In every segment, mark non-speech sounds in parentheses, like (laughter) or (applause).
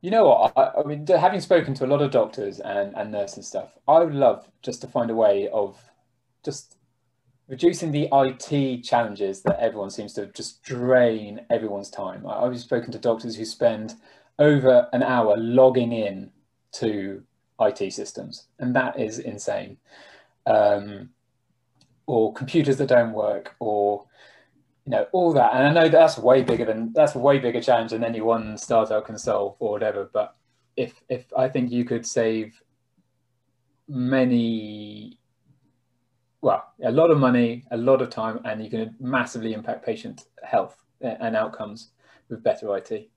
You know what? I, I, mean, having spoken to a lot of doctors and, and nurses and stuff, I would love just to find a way of just reducing the IT challenges that everyone seems to just drain everyone's time. I, I've spoken to doctors who spend over an hour logging in to IT systems, and that is insane. Um, or computers that don't work, or you know all that. And I know that's way bigger than that's a way bigger challenge than any one startup can solve or whatever. But if if I think you could save many well, a lot of money, a lot of time, and you can massively impact patient health and outcomes with better IT.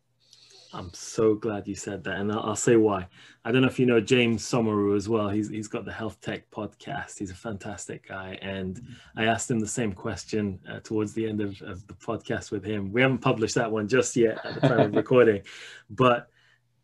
I'm so glad you said that, and I'll, I'll, say why. I don't know if you know James Somauroo as well. He's he's got the Health Tech podcast. He's a fantastic guy, and mm-hmm. I asked him the same question uh, towards the end of, of the podcast with him. We haven't published that one just yet at the time of (laughs) recording, but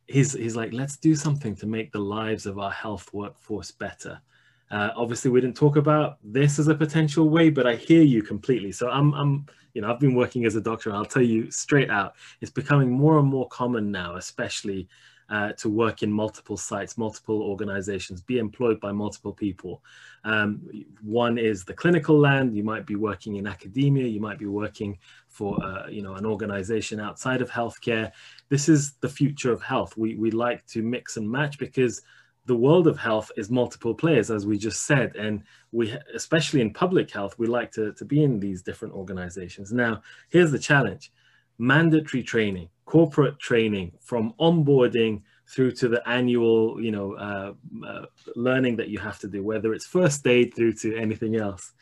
he's he's like, let's do something to make the lives of our health workforce better. Uh, obviously, we didn't talk about this as a potential way, but I hear you completely. So I'm, I'm, you know, I've been working as a doctor. and I'll tell you straight out, it's becoming more and more common now, especially uh, to work in multiple sites, multiple organizations, be employed by multiple people. Um, one is the clinical land. You might be working in academia. You might be working for, uh, you know, an organization outside of healthcare. This is the future of health. We we like to mix and match because the world of health is multiple players, as we just said, and we, especially in public health, we like to, to be in these different organizations. Now, here's the challenge: mandatory training, corporate training, from onboarding through to the annual, you know, uh, uh, learning that you have to do, whether it's first aid through to anything else.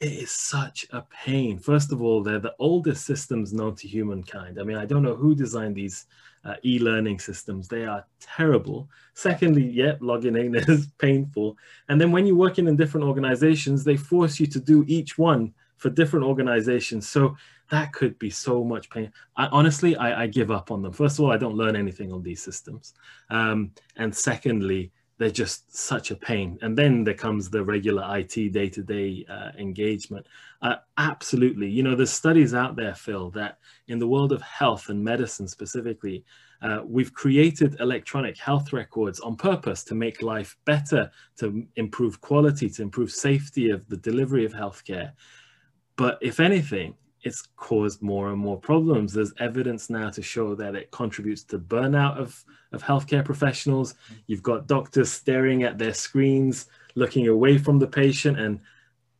It is such a pain. First of all, they're the oldest systems known to humankind. I mean, I don't know who designed these uh, e-learning systems. They are terrible. Secondly, yeah, logging in (laughs) is painful. And then when you're working in different organizations, they force you to do each one for different organizations. So that could be so much pain. I, honestly, I, I, give up on them. First of all, I don't learn anything on these systems. Um, and secondly, they're just such a pain. And then there comes the regular IT day-to-day uh, engagement. Uh, absolutely. You know, there's studies out there, Phil, that in the world of health and medicine specifically, uh, we've created electronic health records on purpose to make life better, to improve quality, to improve safety of the delivery of healthcare. But if anything, it's caused more and more problems. There's evidence now to show that it contributes to burnout of, of healthcare professionals. You've got doctors staring at their screens, looking away from the patient, and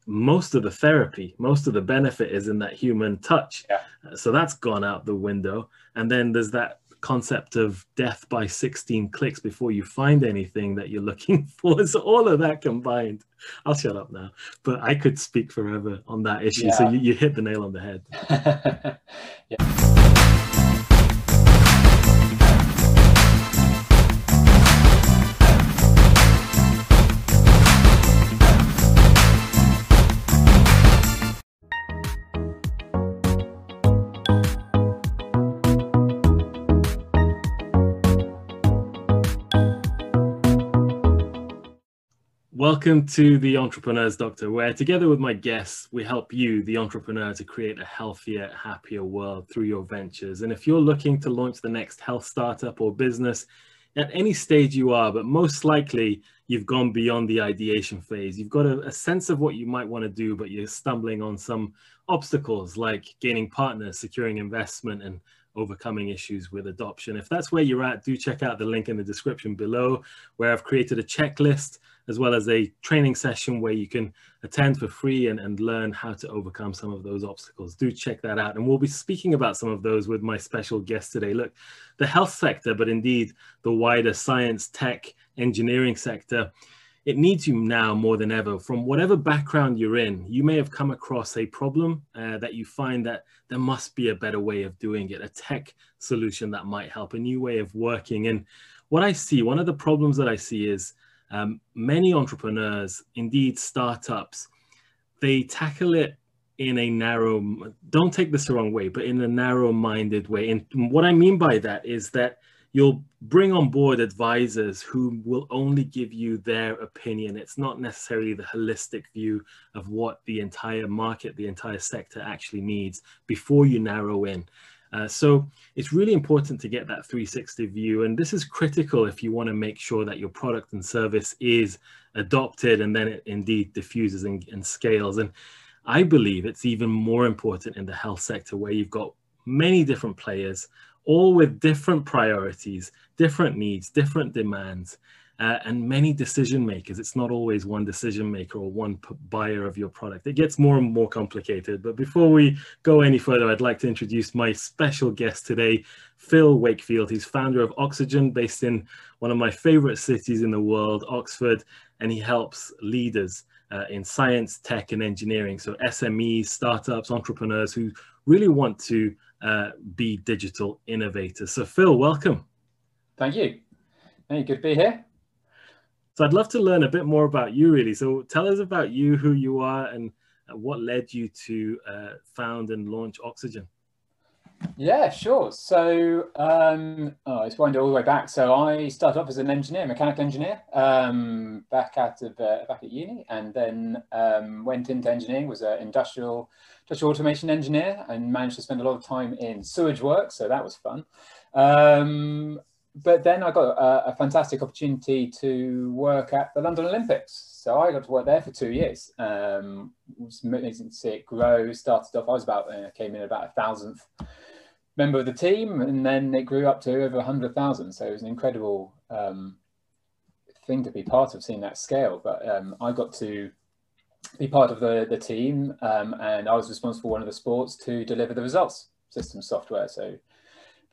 most of the therapy, most of the benefit is in that human touch. Yeah. So that's gone out the window. And then there's that concept of death by 16 clicks before you find anything that you're looking (laughs) for. So all of that combined, I'll shut up now. But I could speak forever on that issue. Yeah. So you, you hit the nail on the head. (laughs) yeah. Welcome to the Entrepreneur's Doctor, where together with my guests, we help you, the entrepreneur, to create a healthier, happier world through your ventures. And if you're looking to launch the next health startup or business, at any stage you are, but most likely you've gone beyond the ideation phase. You've got a, a sense of what you might want to do, but you're stumbling on some obstacles like gaining partners, securing investment, and overcoming issues with adoption. If that's where you're at, do check out the link in the description below, where I've created a checklist as well as a training session where you can attend for free and, and learn how to overcome some of those obstacles. Do check that out. And we'll be speaking about some of those with my special guest today. Look, the health sector, but indeed the wider science, tech, engineering sector, it needs you now more than ever. From whatever background you're in, you may have come across a problem uh, that you find that there must be a better way of doing it, a tech solution that might help, a new way of working. And what I see, one of the problems that I see is um, many entrepreneurs, indeed startups, they tackle it in a narrow, don't take this the wrong way, but in a narrow minded way. And what I mean by that is that you'll bring on board advisors who will only give you their opinion. It's not necessarily the holistic view of what the entire market, the entire sector actually needs before you narrow in. Uh, so it's really important to get that 360 view. And this is critical if you want to make sure that your product and service is adopted and then it indeed diffuses and, and scales. And I believe it's even more important in the health sector where you've got many different players, all with different priorities, different needs, different demands uh, and many decision makers. It's not always one decision maker or one buyer of your product. It gets more and more complicated. But before we go any further, I'd like to introduce my special guest today, Phil Wakefield. He's founder of Oxogen, based in one of my favorite cities in the world, Oxford, and he helps leaders uh, in science, tech, and engineering. So SMEs, startups, entrepreneurs who really want to uh, be digital innovators. So Phil, welcome. Thank you. Hey, good to be here. So I'd love to learn a bit more about you, really. So tell us about you, who you are, and what led you to uh, found and launch Oxogen. Yeah, sure. So um, oh, it's wind all the way back. So I started off as an engineer, mechanical engineer, um, back out of uh, back at uni, and then um, went into engineering. Was an industrial industrial automation engineer, and managed to spend a lot of time in sewage work. So that was fun. Um, but then I got a, a, fantastic opportunity to work at the London Olympics. So I got to work there for two years. Um, it was amazing to see it grow. Started off, I was about, uh, came in about a thousandth member of the team, and then it grew up to over hundred thousand. So it was an incredible um, thing to be part of, seeing that scale. But um, I got to be part of the the team, um, and I was responsible for one of the sports to deliver the results system software. So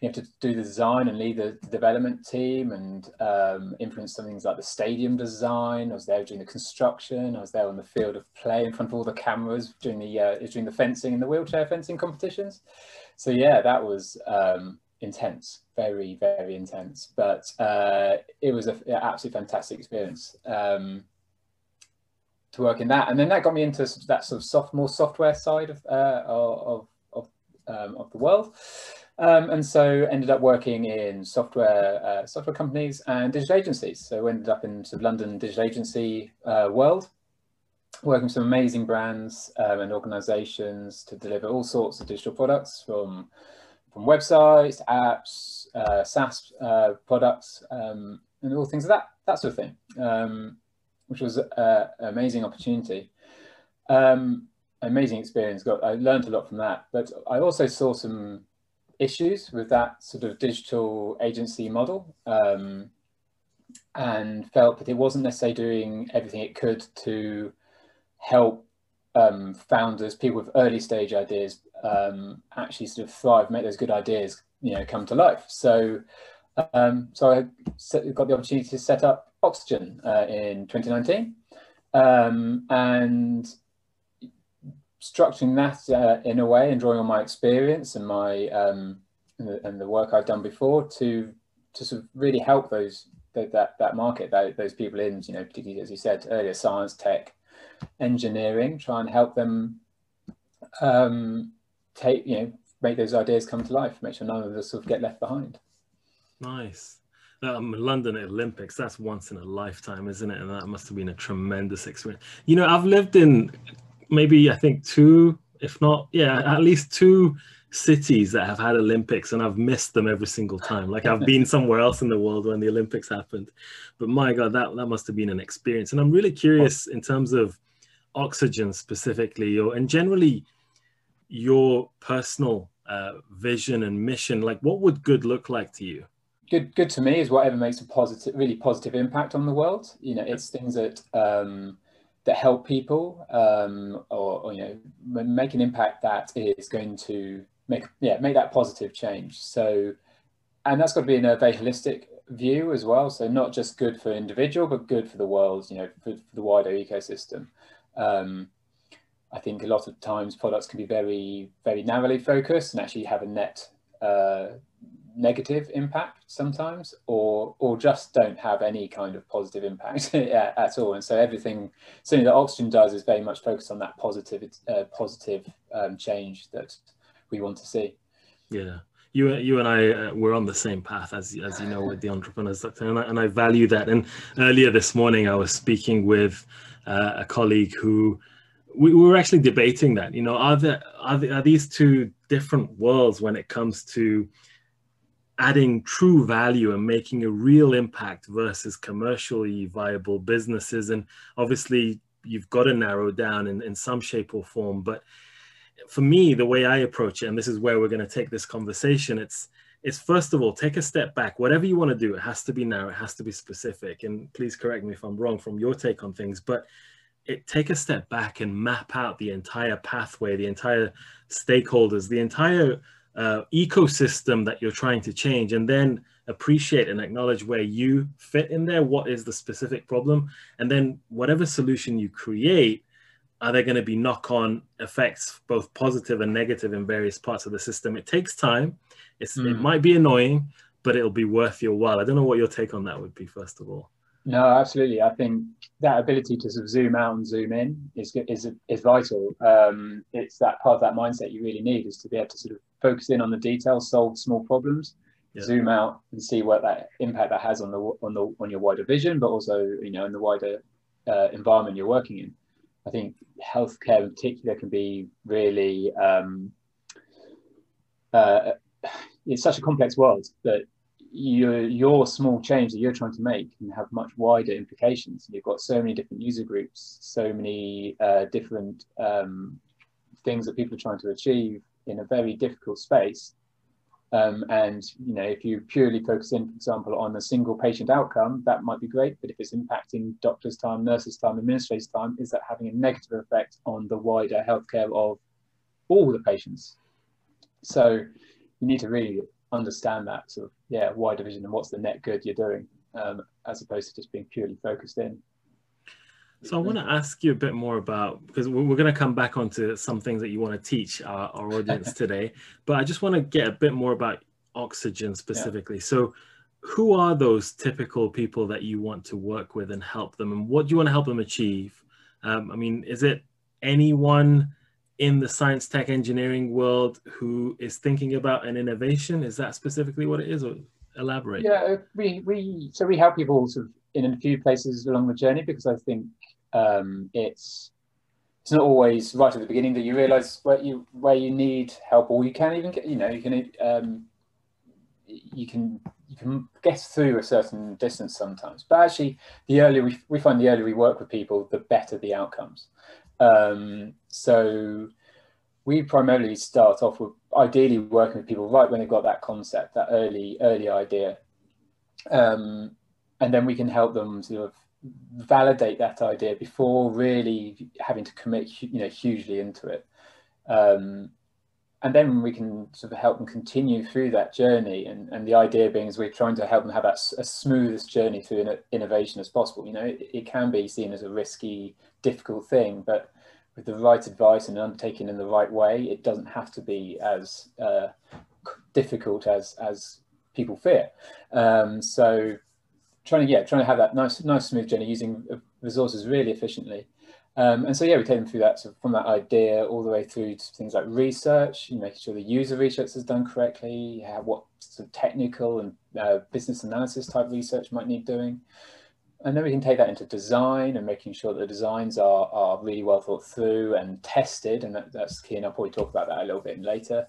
you have to do the design and lead the development team and um, influence some things like the stadium design. I was there during the construction. I was there on the field of play in front of all the cameras during the uh, during the fencing and the wheelchair fencing competitions. So yeah, that was um, intense, very very intense. But uh, it was an absolutely fantastic experience um, to work in that, and then that got me into that sort of soft, more software side of uh, of of, um, of the world. Um, and so ended up working in software uh, software companies and digital agencies. So ended up in sort of London digital agency uh, world, working with some amazing brands um, and organizations to deliver all sorts of digital products from from websites, apps, uh, SaaS uh, products, um, and all things like that, that sort of thing, um, which was an amazing opportunity. Um, amazing experience. Got I learned a lot from that, but I also saw some issues with that sort of digital agency model um, and felt that it wasn't necessarily doing everything it could to help um, founders, people with early stage ideas, um, actually sort of thrive, make those good ideas, you know, come to life. So, um, so I got the opportunity to set up Oxogen uh, in 2019, um, and structuring that uh, in a way and drawing on my experience and my um, and, the, and, the, work I've done before to to sort of really help those that that, that market that, those people in you know particularly as you said earlier science tech engineering try and help them um, take you know make those ideas come to life make sure none of us sort of get left behind nice um, London Olympics, that's once in a lifetime, isn't it? And that must have been a tremendous experience. You know, I've lived in maybe I think two, if not, yeah, at least two cities that have had Olympics, and I've missed them every single time. Like I've been (laughs) somewhere else in the world when the Olympics happened, but my God, that that must have been an experience. And I'm really curious in terms of Oxogen specifically, or and generally your personal uh, vision and mission. Like, what would good look like to you? Good, good to me is whatever makes a positive, really positive impact on the world. You know, it's things that. Um, that help people um, or, or, you know make an impact that is going to make yeah make that positive change. So and that's got to be in a very holistic view as well. So not just good for individual but good for the world you know for, for the wider ecosystem. Um, i think a lot of times products can be very very narrowly focused and actually have a net uh, negative impact sometimes or or just don't have any kind of positive impact (laughs) at all. And so everything certainly that Oxogen does is very much focused on that positive uh, positive um, change that we want to see. Yeah. You, you and I uh, were on the same path as, as you know with the entrepreneurs doctor and I, and I value that. And earlier this morning I was speaking with uh, a colleague who we, we were actually debating that. You know are there, are, there, are these two different worlds when it comes to adding true value and making a real impact versus commercially viable businesses. And obviously, you've got to narrow down in, in some shape or form. But for me, the way I approach it, and this is where we're going to take this conversation, it's it's first of all take a step back. Whatever you want to do, it has to be narrow, it has to be specific. And please correct me if I'm wrong from your take on things, but it take a step back and map out the entire pathway, the entire stakeholders, the entire uh, ecosystem that you're trying to change, and then appreciate and acknowledge where you fit in there. What is the specific problem? And then whatever solution you create, are there going to be knock-on effects, both positive and negative, in various parts of the system? It takes time. It's, mm. It hmm. might be annoying, but it'll be worth your while. I don't know what your take on that would be, first of all. No, absolutely. I think that ability to sort of zoom out and zoom in is is is vital. Um, it's that part of that mindset you really need is to be able to sort of focus in on the details, solve small problems, yeah. zoom out and see what that impact that has on the on the on your wider vision, but also you know in the wider uh, environment you're working in. I think healthcare in particular can be really um, uh, it's such a complex world that your your small change that you're trying to make can have much wider implications. You've got so many different user groups, so many uh, different um, things that people are trying to achieve in a very difficult space. Um, and you know, if you purely focus in, for example, on a single patient outcome, that might be great. But if it's impacting doctors' time, nurses' time, administrators' time, is that having a negative effect on the wider healthcare of all the patients? So you need to really understand that sort of yeah wider vision and what's the net good you're doing um, as opposed to just being purely focused in so i want to ask you a bit more about because we're going to come back onto some things that you want to teach our, our audience (laughs) today but i just want to get a bit more about Oxogen specifically. Yeah. so who are those typical people that you want to work with and help them and what do you want to help them achieve? Um, i mean is it anyone in the science tech engineering world who is thinking about an innovation? Is that specifically what it is or elaborate? Yeah we we so we help people sort of in a few places along the journey because i think um, it's it's not always right at the beginning that you realize where you where you need help or you can even get you know you can um, you can you can get through a certain distance sometimes. But actually the earlier we, we find the earlier we work with people the better the outcomes. Um, so we primarily start off with ideally working with people right when they've got that concept, that early early idea, um, and then we can help them sort of validate that idea before really having to commit you know hugely into it. Um, and then we can sort of help them continue through that journey. And, and the idea being is we're trying to help them have that as smoothest journey through innovation as possible. You know, it, it, can be seen as a risky, difficult thing, but with the right advice and undertaken in the right way, it doesn't have to be as uh, difficult as as people fear. Um, so trying to yeah, trying to have that nice, nice smooth journey using resources really efficiently. Um, and so yeah, we take them through that so from that idea all the way through to things like research, you know, making sure the user research is done correctly, what sort of technical and uh, business analysis type research might need doing. And then we can take that into design and making sure that the designs are, are really well thought through and tested. And that, that's key. And I'll probably talk about that a little bit later.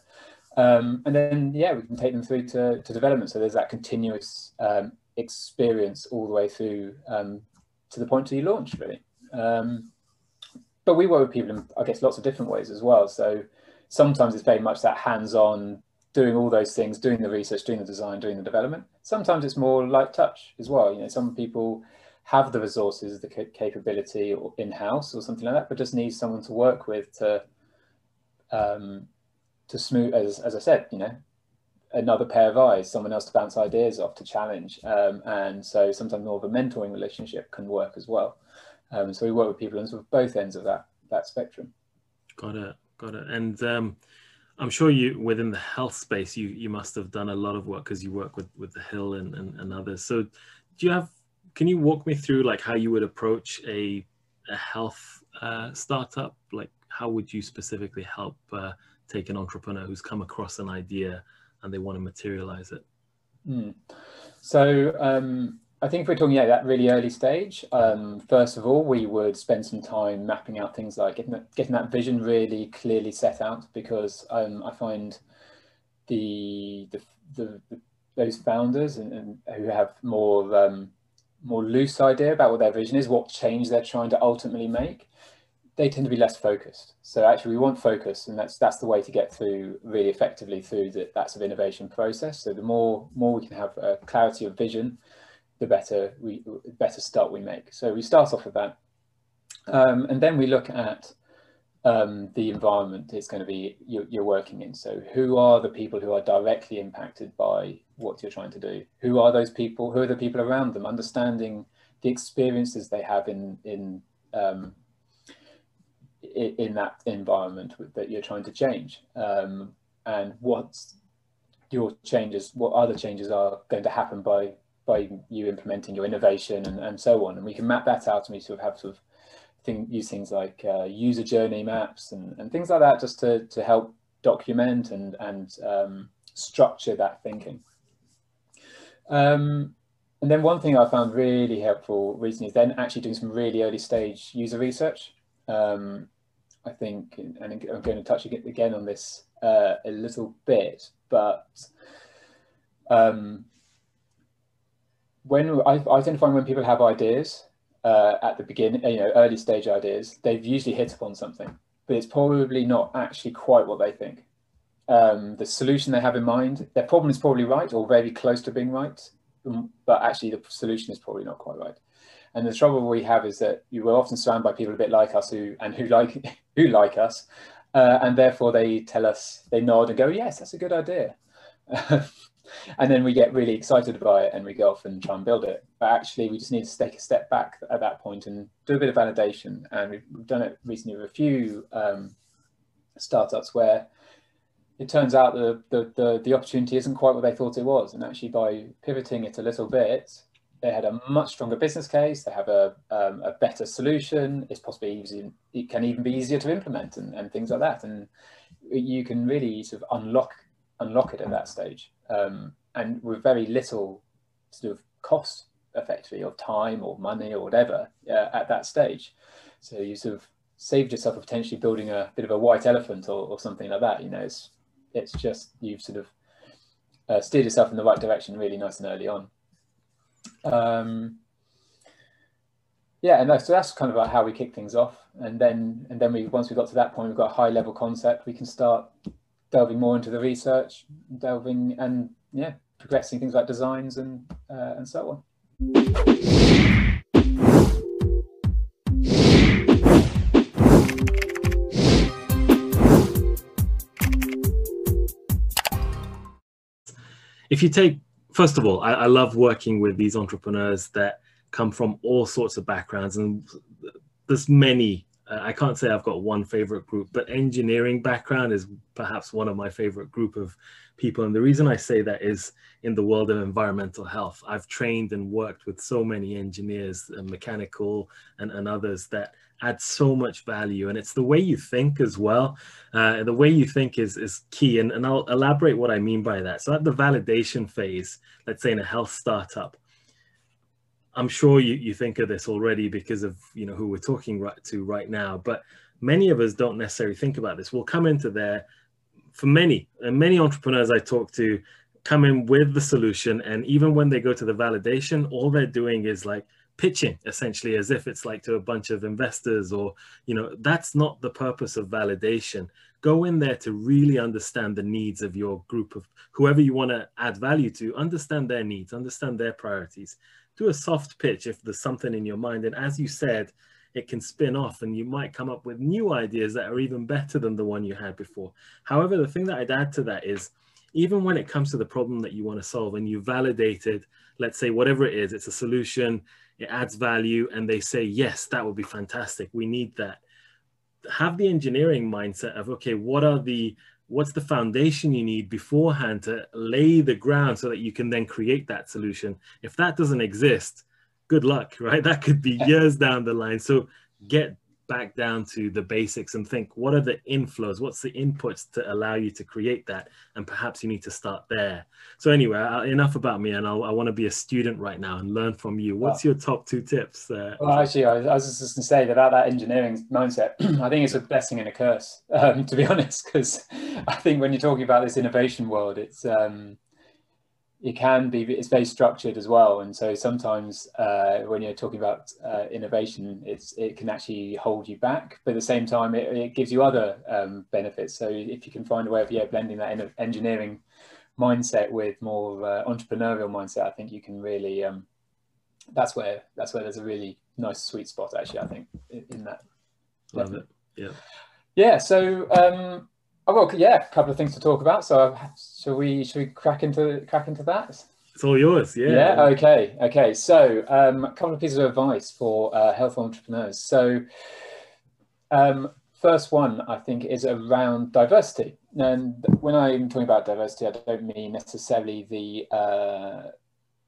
Um, and then, yeah, we can take them through to, to development. So there's that continuous um, experience all the way through um, to the point to you launch, really. Um, but we work with people in, I guess, lots of different ways as well. So sometimes it's very much that hands-on, doing all those things, doing the research, doing the design, doing the development. Sometimes it's more light touch as well. You know, some people have the resources, the capability or in-house or something like that, but just need someone to work with to um, to smooth, as, as I said, you know, another pair of eyes, someone else to bounce ideas off, to challenge. Um, and so sometimes more of a mentoring relationship can work as well. Um, so we work with people on sort of both ends of that that spectrum. Got it, got it. And um, I'm sure you within the health space, you you must have done a lot of work because you work with with the Hill and, and, and others. So do you have can you walk me through like how you would approach a, a health uh, startup? Like how would you specifically help uh, take an entrepreneur who's come across an idea and they want to materialize it? Mm. So um, I think if we're talking at yeah, that really early stage, um, first of all, we would spend some time mapping out things like getting that, getting that vision really clearly set out because um, I find the, the, the, the those founders and, and, who have more um, more loose idea about what their vision is, what change they're trying to ultimately make, they tend to be less focused. So actually, we want focus, and that's that's the way to get through really effectively through the, that sort of innovation process. So the more more we can have a clarity of vision, the better we better start we make. So we start off with that, um, and then we look at um, the environment it's going to be you're, you're, working in. So who are the people who are directly impacted by what you're trying to do? Who are those people? Who are the people around them? Understanding the experiences they have in in um, in, that environment that you're trying to change, um, and what your changes, what other changes are going to happen by by you implementing your innovation and, and so on. And we can map that out and we sort of have sort of thing, use things like uh, user journey maps and, and things like that just to, to help document and, and um, structure that thinking. Um, and then one thing I found really helpful recently is then actually doing some really early stage user research. Um, I think, and I'm going to touch again on this uh, a little bit, but um, when I, I tend find when people have ideas, uh, at the beginning, you know, early stage ideas, they've usually hit upon something, but it's probably not actually quite what they think. Um, the solution they have in mind, their problem is probably right or very close to being right, um, but actually the solution is probably not quite right. And the trouble we have is that you will often surrounded by people a bit like us who and who like (laughs) who like us, uh, and therefore they tell us they nod and go, yes, that's a good idea. (laughs) and then we get really excited by it and we go off and try and build it. But actually, we just need to take a step back at that point and do a bit of validation. And we've, we've done it recently with a few um, startups where it turns out the, the, the, the, opportunity isn't quite what they thought it was. And actually, by pivoting it a little bit, they had a much stronger business case. They have a, um, a better solution. It's possibly easy, it can even be easier to implement and, and things like that. And you can really sort of unlock unlock it at that stage um, and with very little sort of cost effectively of time or money or whatever uh, at that stage. So you sort of saved yourself of potentially building a bit of a white elephant or, or something like that. You know, it's it's just you've sort of uh, steered yourself in the right direction really nice and early on. Um, yeah, and so that's kind of like how we kick things off, and then and then we once we got to that point, we've got a high level concept. We can start delving more into the research, delving and yeah, progressing things like designs and uh, and so on. If you take, first of all, I, I love working with these entrepreneurs that come from all sorts of backgrounds, and there's many I can't say I've got one favorite group, but engineering background is perhaps one of my favorite group of people. And the reason I say that is in the world of environmental health. I've trained and worked with so many engineers, and mechanical and, and others that add so much value. And it's the way you think as well. Uh, the way you think is, is key. And, and I'll elaborate what I mean by that. So at the validation phase, let's say in a health startup, I'm sure you, you think of this already because of you know who we're talking right to right now, but many of us don't necessarily think about this. We'll come into there for many and many entrepreneurs I talk to come in with the solution, and even when they go to the validation, all they're doing is like pitching essentially as if it's like to a bunch of investors or you know that's not the purpose of validation go in there to really understand the needs of your group of whoever you want to add value to understand their needs understand their priorities do a soft pitch if there's something in your mind. And as you said, it can spin off and you might come up with new ideas that are even better than the one you had before. However, the thing that I'd add to that is even when it comes to the problem that you want to solve and you validated, let's say whatever it is, it's a solution, it adds value, and they say, yes, that would be fantastic. We need that. Have the engineering mindset of, okay, what are the what's the foundation you need beforehand to lay the ground so that you can then create that solution? If that doesn't exist good luck (laughs) right? That could be years down the line. So get back down to the basics and think what are the inflows? What's the inputs to allow you to create that? And perhaps you need to start there. So anyway uh, enough about me and I'll, i want to be a student right now and learn from you. What's your top two tips uh, well actually I was, I was just going to say about that engineering mindset (clears throat) i think it's a blessing and a curse (laughs) um, to be honest because (laughs) i think when you're talking about this innovation world it's um, it can be it's very structured as well. And so sometimes uh, when you're talking about uh, innovation it's it can actually hold you back but at the same time it, it gives you other um, benefits. So if you can find a way of yeah blending that engineering mindset with more of uh, entrepreneurial mindset i think you can really um, that's where that's where there's a really nice sweet spot actually i think in, in that. Love it. Yeah. Yeah so um, I've got yeah, a couple of things to talk about. So shall we shall we crack into crack into that? It's all yours. Yeah. Yeah. Okay. Okay. So um, a couple of pieces of advice for uh, health entrepreneurs. So um, first one I think is around diversity. And when I'm talking about diversity, I don't mean necessarily the uh,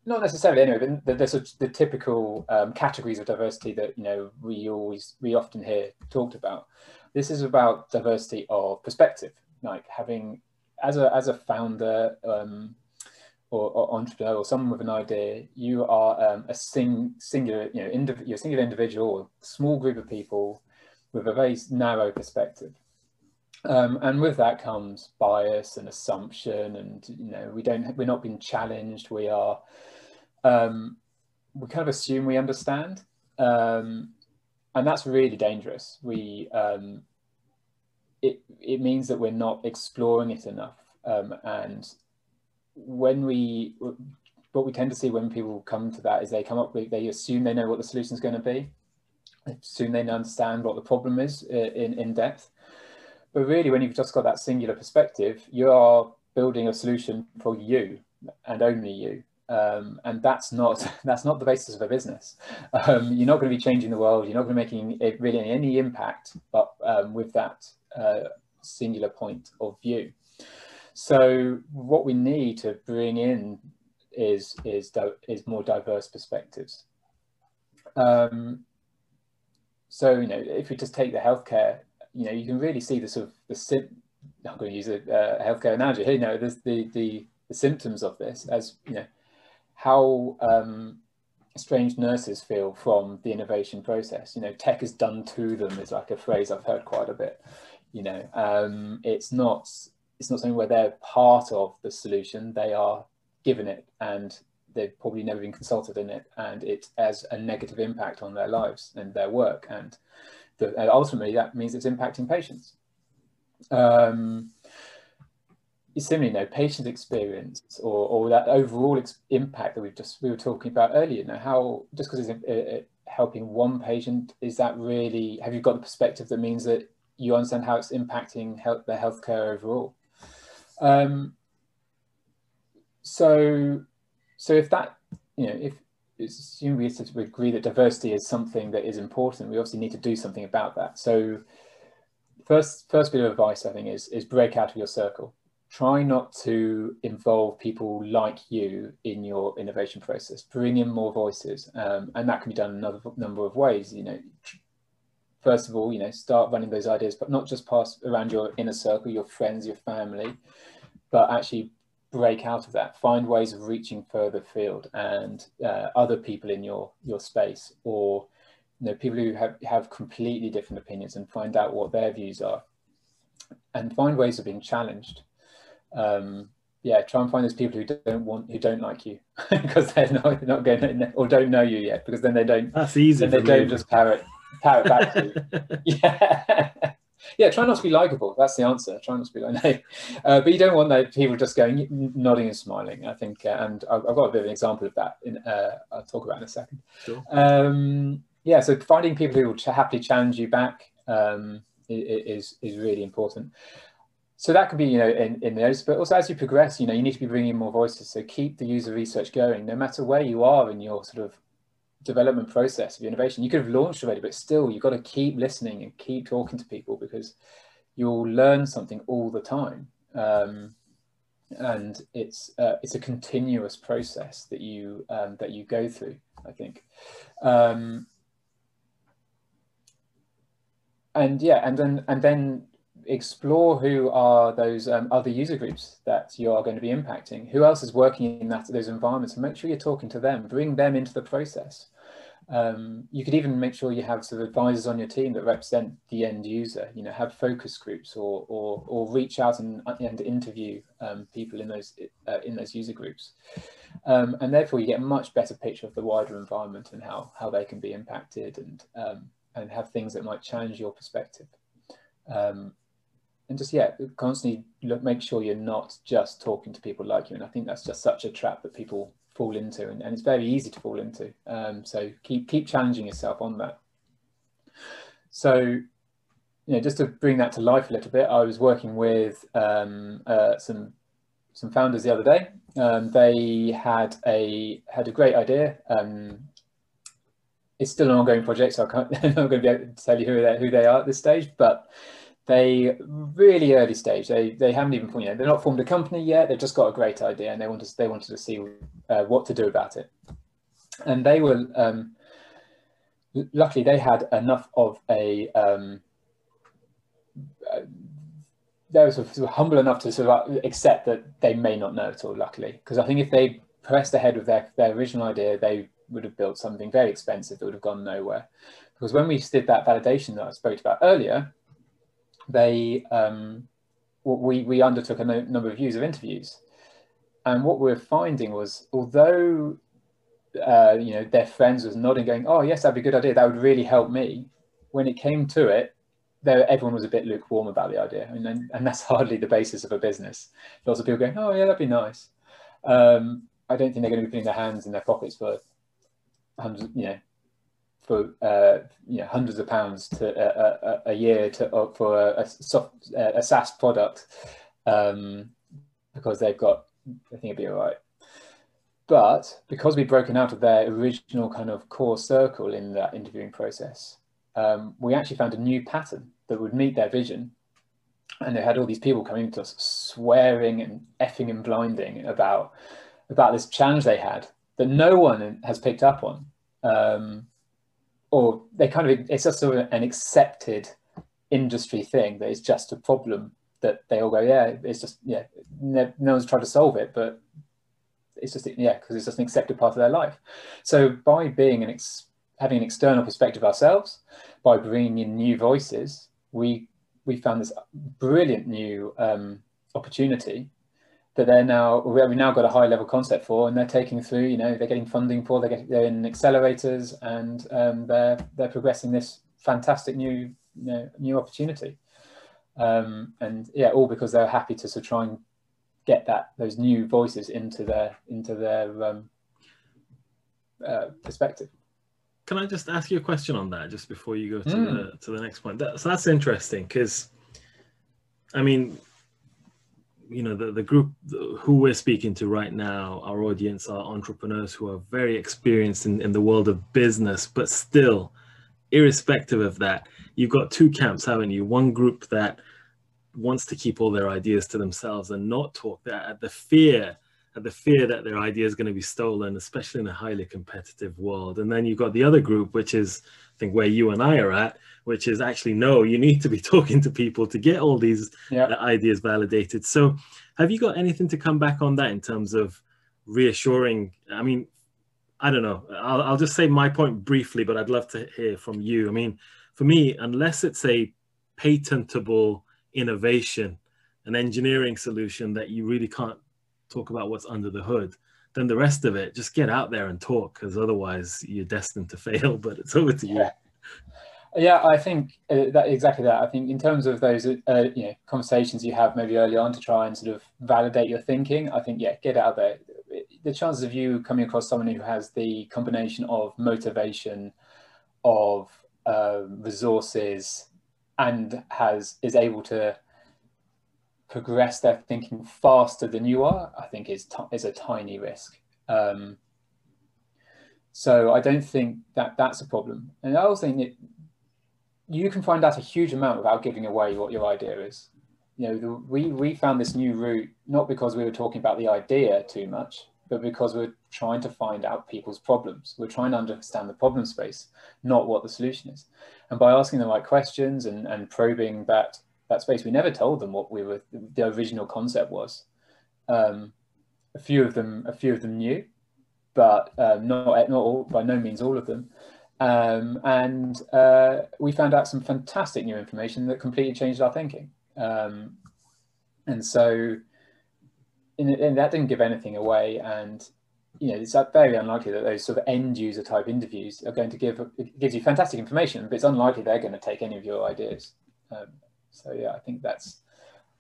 not necessarily anyway, but there's the, the typical um, categories of diversity that you know we always we often hear talked about. This is about diversity of perspective, like having as a as a founder um, or, or, entrepreneur or someone with an idea, you are um, a sing, singular, you know, indiv- you're a singular individual or small group of people with a very narrow perspective. Um, and with that comes bias and assumption, and you know we don't we're not being challenged. We are um, we kind of assume we understand, um, and that's really dangerous. We um, it it means that we're not exploring it enough, um, and when we what we tend to see when people come to that is they come up with they assume they know what the solution is going to be, assume they understand what the problem is uh, in in depth, but really when you've just got that singular perspective, you are building a solution for you and only you um, and that's not (laughs) that's not the basis of a business. Um, you're not going to be changing the world. You're not going to be making really any impact, but um, with that uh, singular point of view. So what we need to bring in is is is more diverse perspectives. Um, so you know, if we just take the healthcare, you know, you can really see the sort of the I'm going to use a uh, healthcare analogy here. You know, there's the the the symptoms of this as you know how um, strange nurses feel from the innovation process. You know, tech is done to them is like a phrase I've heard quite a bit. You know, um, it's not it's not something where they're part of the solution. They are given it, and they've probably never been consulted in it, and it has a negative impact on their lives and their work, and, the, and ultimately that means it's impacting patients. Um, similarly, you know, patient experience or, or that overall impact that we've just we were talking about earlier. You know, how just because it's uh, helping one patient, is that really have you got the perspective that means that you understand how it's impacting health, their healthcare overall? Um, so, so if that you know, if assume we agree that diversity is something that is important, we obviously need to do something about that. So, first first bit of advice I think is is break out of your circle try not to involve people like you in your innovation process. Bring in more voices, um, and that can be done in another number of ways. You know, first of all, you know, start running those ideas, but not just pass around your inner circle, your friends, your family, but actually break out of that. Find ways of reaching further field and uh, other people in your your space, or you know, people who have have completely different opinions, and find out what their views are, and find ways of being challenged um, yeah, try and find those people who don't want, who don't like you, (laughs) because they're not, they're not going to, or don't know you yet, because then they don't. That's easy. Then they don't just parrot, parrot back to you. (laughs) Yeah, (laughs) yeah. Try not to be likable. That's the answer. Try not to be like, no. Uh, but you don't want those people just going nodding and smiling. I think, uh, and I've, I've, got a bit of an example of that. In uh, I'll talk about in a second. Sure. Um, yeah. So finding people who will ch- happily challenge you back um, is is really important so that could be you know in, in those but also as you progress you know you need to be bringing in more voices. So keep the user research going. No matter where you are in your sort of development process of innovation you could have launched already but still you've got to keep listening and keep talking to people because you'll learn something all the time. Um, and it's uh, it's a continuous process that you um, that you go through i think. Um, and yeah, and then and then explore who are those um, other user groups that you are going to be impacting. Who else is working in that those environments, and make sure you're talking to them. Bring them into the process. Um, you could even make sure you have sort of advisors on your team that represent the end user. You know, have focus groups or or, or reach out and, and interview um, people in those uh, in those user groups, um, and therefore you get a much better picture of the wider environment and how how they can be impacted and um, and have things that might challenge your perspective. Um, and just yeah, constantly look, make sure you're not just talking to people like you. And I think that's just such a trap that people fall into, and, and it's very easy to fall into. Um, so keep keep challenging yourself on that. So, you know, just to bring that to life a little bit, I was working with um, uh, some some founders the other day. Um, they had a had a great idea. Um, it's still an ongoing project, so I can't, (laughs) I'm not going to be able to tell you who they who they are at this stage, but they really early stage. They they haven't even you know they're not formed a company yet. They've just got a great idea and they wanted they wanted to see uh, what to do about it. And they were um, luckily they had enough of a um, uh, they were sort of humble enough to sort of accept that they may not know at all. Luckily, because I think if they pressed ahead with their their original idea, they would have built something very expensive that would have gone nowhere. Because when we did that validation that I spoke about earlier, they um, we we undertook a no, number of years of interviews, and what we are finding was although uh, you know their friends was nodding, going, "Oh yes, that'd be a good idea. That would really help me." When it came to it, there everyone was a bit lukewarm about the idea, and and, and that's (laughs) hardly the basis of a business. Lots of people going, "Oh yeah, that'd be nice." Um, I don't think they're going to be putting their hands in their pockets for hundreds, you know, for uh, you know hundreds of pounds to uh, a, a, year to uh, for a, a, soft a SaaS product um, because they've got I think it'd be all right. But because we've broken out of their original kind of core circle in that interviewing process, um, we actually found a new pattern that would meet their vision. And they had all these people coming to us swearing and effing and blinding about about this challenge they had that no one has picked up on. Um, or they kind of it's just sort of an accepted industry thing that it's just a problem that they all go yeah it's just yeah no, no one's tried to solve it but it's just yeah because it's just an accepted part of their life. So by being an having an external perspective ourselves by bringing in new voices we we found this brilliant new um, opportunity that they're now we've now got a high level concept for and they're taking through you know they're getting funding for they're, getting, they're in accelerators and um, they're they're progressing this fantastic new you know, new opportunity um, and yeah all because they're happy to sort of try and get that those new voices into their into their um, uh, perspective can I just ask you a question on that just before you go to mm. the to the next point? That, so that's interesting because, I mean, you know the, the group who we're speaking to right now our audience are entrepreneurs who are very experienced in, in the world of business but still irrespective of that you've got two camps haven't you? One group that wants to keep all their ideas to themselves and not talk that at the fear at the fear that their idea is going to be stolen especially in a highly competitive world and then you've got the other group which is i think where you and i are at which is actually no, you need to be (laughs) talking to people to get all these yeah. Uh, ideas validated. So, have you got anything to come back on that in terms of reassuring? I mean, I don't know. I'll, I'll just say my point briefly, but I'd love to hear from you. I mean, for me, unless it's a patentable innovation, an engineering solution that you really can't talk about what's under the hood, then the rest of it, just get out there and talk, because otherwise you're destined to (laughs) fail. But it's over to you. Yeah, I think uh, that exactly that. I think in terms of those, uh, you know, conversations you have maybe early on to try and sort of validate your thinking. I think yeah, get out there. The chances of you coming across someone who has the combination of motivation, of uh, resources, and has is able to progress their thinking faster than you are, I think is is a tiny risk. Um, so I don't think that that's a problem. And I also think that you can find out a huge amount without giving away what your idea is. You know, the, we we found this new route not because we were talking about the idea too much, but because we're trying to find out people's problems. We're trying to understand the problem space, not what the solution is. And by asking the right questions and, and probing that that space, we never told them what we were the original concept was. Um, a few of them, a few of them knew, but um, not not all, by no means all of them. Um, and uh, we found out some fantastic new information that completely changed our thinking. Um, and so and that didn't give anything away. And you know, it's very unlikely that those sort of end user type interviews are going to give it gives you fantastic information, but it's unlikely they're going to take any of your ideas. Um, so yeah, I think that's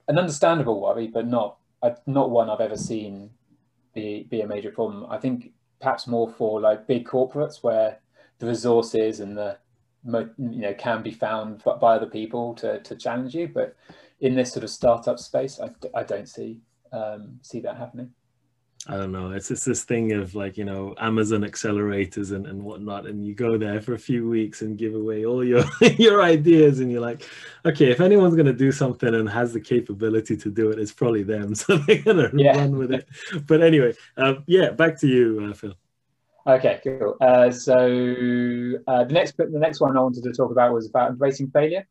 an understandable worry, but not not one I've ever seen be be a major problem. I think perhaps more for like big corporates where the resources and the you know can be found by other people to to challenge you, but in this sort of startup space, I, I don't see um, see that happening. I don't know. It's just this thing of like, you know, Amazon accelerators and, and whatnot. And you go there for a few weeks and give away all your, (laughs) your ideas. And you're like, okay, if anyone's going to do something and has the capability to do it, it's probably them. (laughs) So they're going to yeah. run with it. But anyway, uh, yeah, back to you, uh, Phil. Okay, cool. Uh, so uh, the next the next one I wanted to talk about was about embracing failure.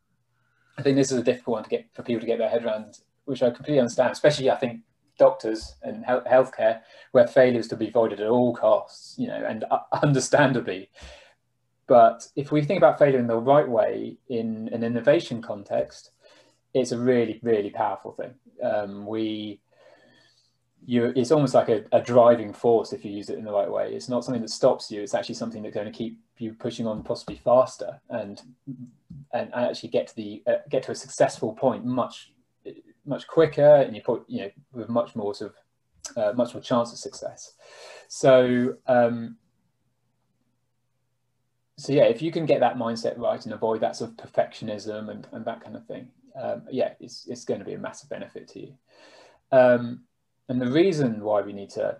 I think this is a difficult one to get for people to get their head around, which I completely understand. Especially, I think doctors and health healthcare where failure is to be avoided at all costs, you know, and uh, (laughs) understandably. But if we think about failure in the right way in an innovation context, it's a really, really powerful thing. Um, we, you, it's almost like a, a, driving force if you use it in the right way. It's not something that stops you. It's actually something that's going to keep you pushing on, possibly faster, and and actually get to the uh, get to a successful point much much quicker and you put you know with much more sort of uh, much more chance of success. So um, so yeah if you can get that mindset right and avoid that sort of perfectionism and, and that kind of thing um, yeah it's, it's going to be a massive benefit to you. Um, and the reason why we need to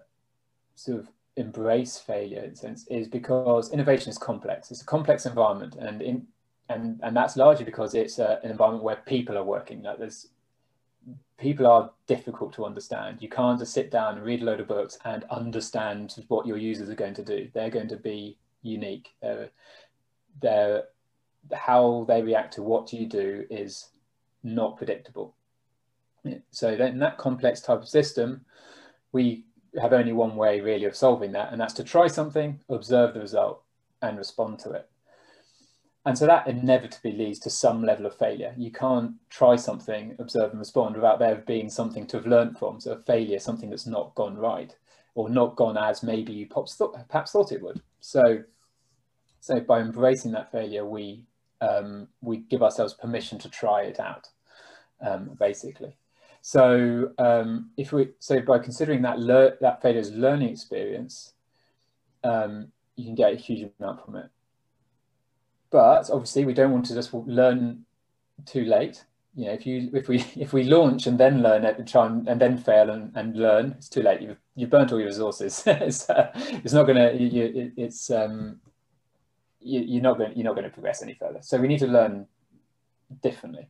sort of embrace failure in sense is because innovation is complex. It's a complex environment and in and and that's largely because it's a, an environment where people are working. Like there's people are difficult to understand. You can't just sit down and read a load of books and understand what your users are going to do. They're going to be unique. They're, they're, how they react to what you do is not predictable. So then that complex type of system, we have only one way really of solving that, and that's to try something, observe the result, and respond to it. And so that inevitably leads to some level of failure. You can't try something, observe and respond without there being something to have learned from. So a failure, something that's not gone right or not gone as maybe you perhaps thought, perhaps thought it would. So, so by embracing that failure, we, um, we give ourselves permission to try it out, um, basically. So um, if we, so by considering that, that failure as learning experience, um, you can get a huge amount from it. But obviously, we don't want to just learn too late. You know, if you if we (laughs) if we launch and then learn it and try and, and then fail and, and learn, it's too late. You've you've burnt all your resources. (laughs) it's, uh, it's not gonna. You, it's um, you, you're not going you're not going to progress any further. So we need to learn differently.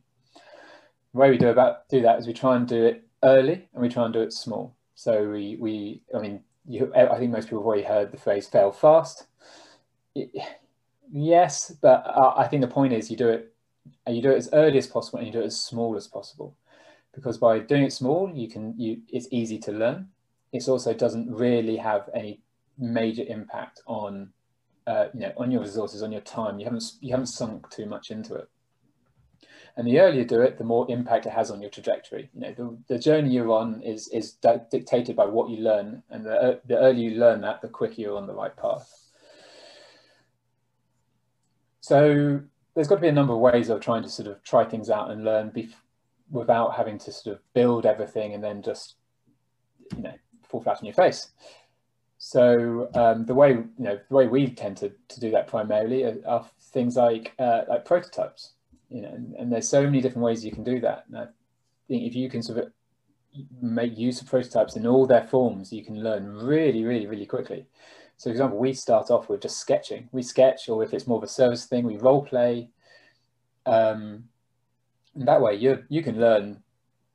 The way we do about do that is we try and do it early and we try and do it small. So we we I mean you, I think most people have already heard the phrase "fail fast." Yes, but uh, I think the point is you do it you do it as early as possible and you do it as small as possible. Because by doing it small you can you it's easy to learn. It also doesn't really have any major impact on uh, you know on your resources on your time. You haven't you haven't sunk too much into it. And the earlier you do it the more impact it has on your trajectory. You know the, the journey you're on is is dictated by what you learn. And the, the earlier you learn that the quicker you're on the right path so there's got to be a number of ways of trying to sort of try things out and learn without having to sort of build everything and then just, you know, fall flat on your face. So um, the way you know the way we tend to, to do that primarily are, are things like uh, like prototypes, you know, and, and, there's so many different ways you can do that. And I think if you can sort of make use of prototypes in all their forms, you can learn really, really, really quickly. So for example, we start off with just sketching. We sketch, or if it's more of a service thing, we role play. Um, and that way you you can learn,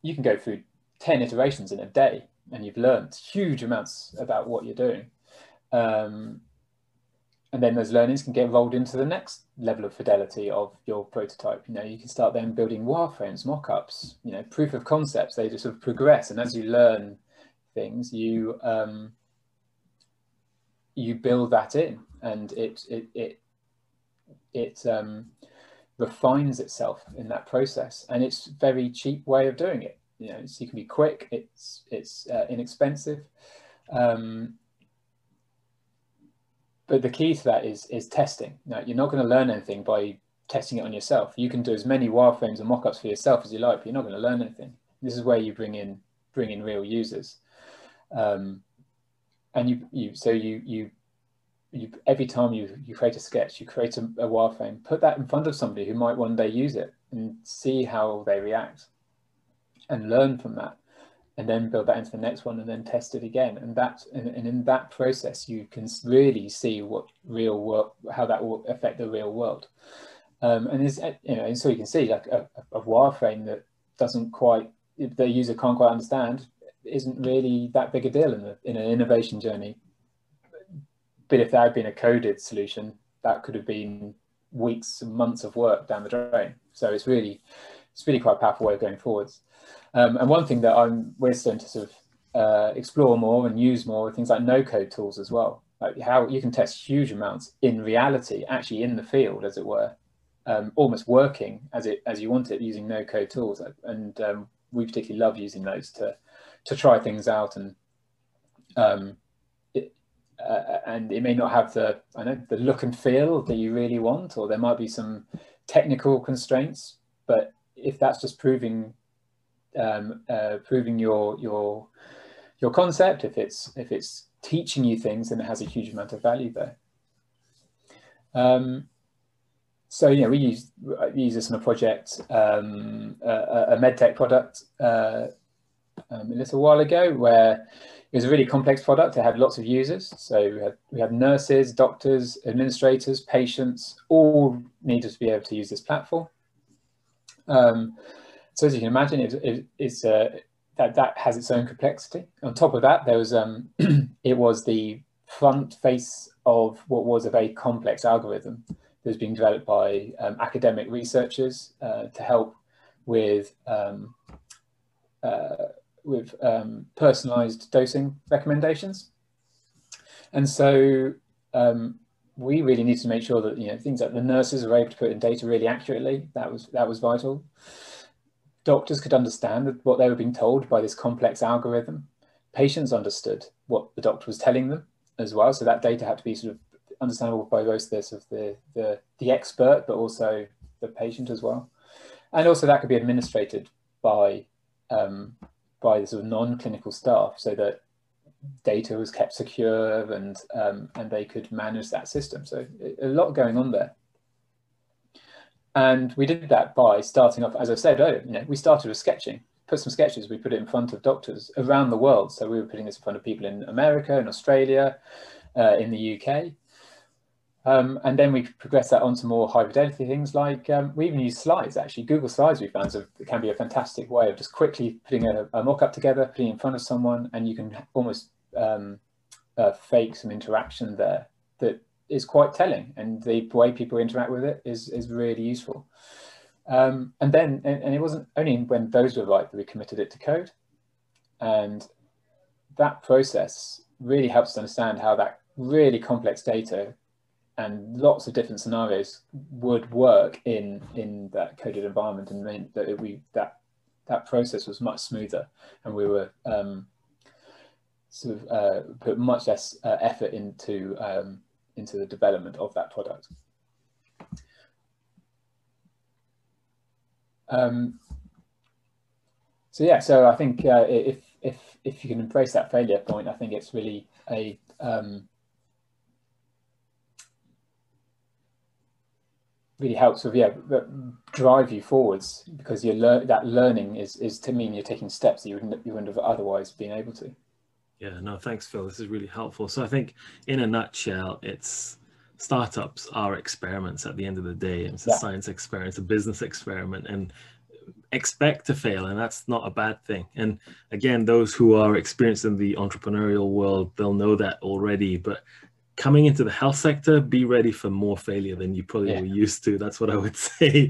you can go through 10 iterations in a day. and you've learned huge amounts about what you're doing. Um, and then those learnings can get rolled into the next level of fidelity of your prototype. You know, you can start then building wireframes, mock-ups, you know, proof of concepts. They just sort of progress, and as you learn things, you um, you build that in, and it it it it um, refines itself in that process, and it's very cheap way of doing it. You know, so you can be quick. It's it's uh, inexpensive. Um, but the key to that is is testing. Now, you're not going to learn anything by testing it on yourself. You can do as many wireframes and mockups for yourself as you like, but you're not going to learn anything. This is where you bring in bring in real users, um, and you you so you you you every time you you create a sketch, you create a, a wireframe, put that in front of somebody who might one day use it, and see how they react, and learn from that and then build that into the next one and then test it again. And that and, and, in that process you can really see what real work how that will affect the real world. Um, and is you know and so you can see like a, a wireframe that doesn't quite the user can't quite understand isn't really that big a deal in, the, in an innovation journey but if there had been a coded solution that could have been weeks and months of work down the drain so it's really it's really quite a powerful way of going forwards um, and one thing that I'm we're starting to sort of uh, explore more and use more things like no code tools as well. Like how you can test huge amounts in reality, actually in the field, as it were, um, almost working as it as you want it using no code tools. And um, we particularly love using those to to try things out and um, it, uh, and it may not have the I know the look and feel that you really want, or there might be some technical constraints. But if that's just proving um, uh, proving your your your concept, if it's if it's teaching you things, then it has a huge amount of value there. Um, so know we use we use this in a project, um, a, a medtech product uh, um, a little while ago, where it was a really complex product. It had lots of users. So we had we had nurses, doctors, administrators, patients, all needed to be able to use this platform. Um, so as you can imagine, it, it, it's uh, that that has its own complexity. On top of that, there was um, (clears throat) it was the front face of what was a very complex algorithm that was being developed by um, academic researchers uh, to help with um, uh, with um, personalized dosing recommendations. And so um, we really need to make sure that you know things like the nurses are able to put in data really accurately. That was that was vital doctors could understand what they were being told by this complex algorithm. Patients understood what the doctor was telling them as well. So that data had to be sort of understandable by both the sort of the, the, the expert, but also the patient as well. And also that could be administrated by um, by the sort of non-clinical staff so that data was kept secure and um, and they could manage that system. So a lot going on there. And we did that by starting off, as I said earlier, you know, we started with sketching, put some sketches, we put it in front of doctors around the world. So we were putting this in front of people in America, in Australia, uh, in the UK. Um, and then we progress that onto more high fidelity things like um, we even use slides actually. Google Slides we found so can be a fantastic way of just quickly putting a, a mock-up together, putting in front of someone, and you can almost um, uh, fake some interaction there that is quite telling, and the way people interact with it is is really useful. Um, and then, and, and, it wasn't only when those were right that we committed it to code, and that process really helps to understand how that really complex data and lots of different scenarios would work in in that coded environment, and meant that it, we that that process was much smoother, and we were um, sort of uh, put much less uh, effort into um, into the development of that product. Um, so yeah, so I think uh, if if if you can embrace that failure point, I think it's really a um, really helps with yeah drive you forwards because you learn that learning is is to mean you're taking steps that you wouldn't you wouldn't have otherwise been able to. Yeah, no, thanks, Phil. This is really helpful. So I think, in a nutshell, it's startups are experiments at the end of the day. It's a yeah. science experiment, a business experiment, and expect to fail and that's not a bad thing and again those who are experienced in the entrepreneurial world they'll know that already but coming into the health sector be ready for more failure than you probably yeah. were used to that's what i would (laughs) say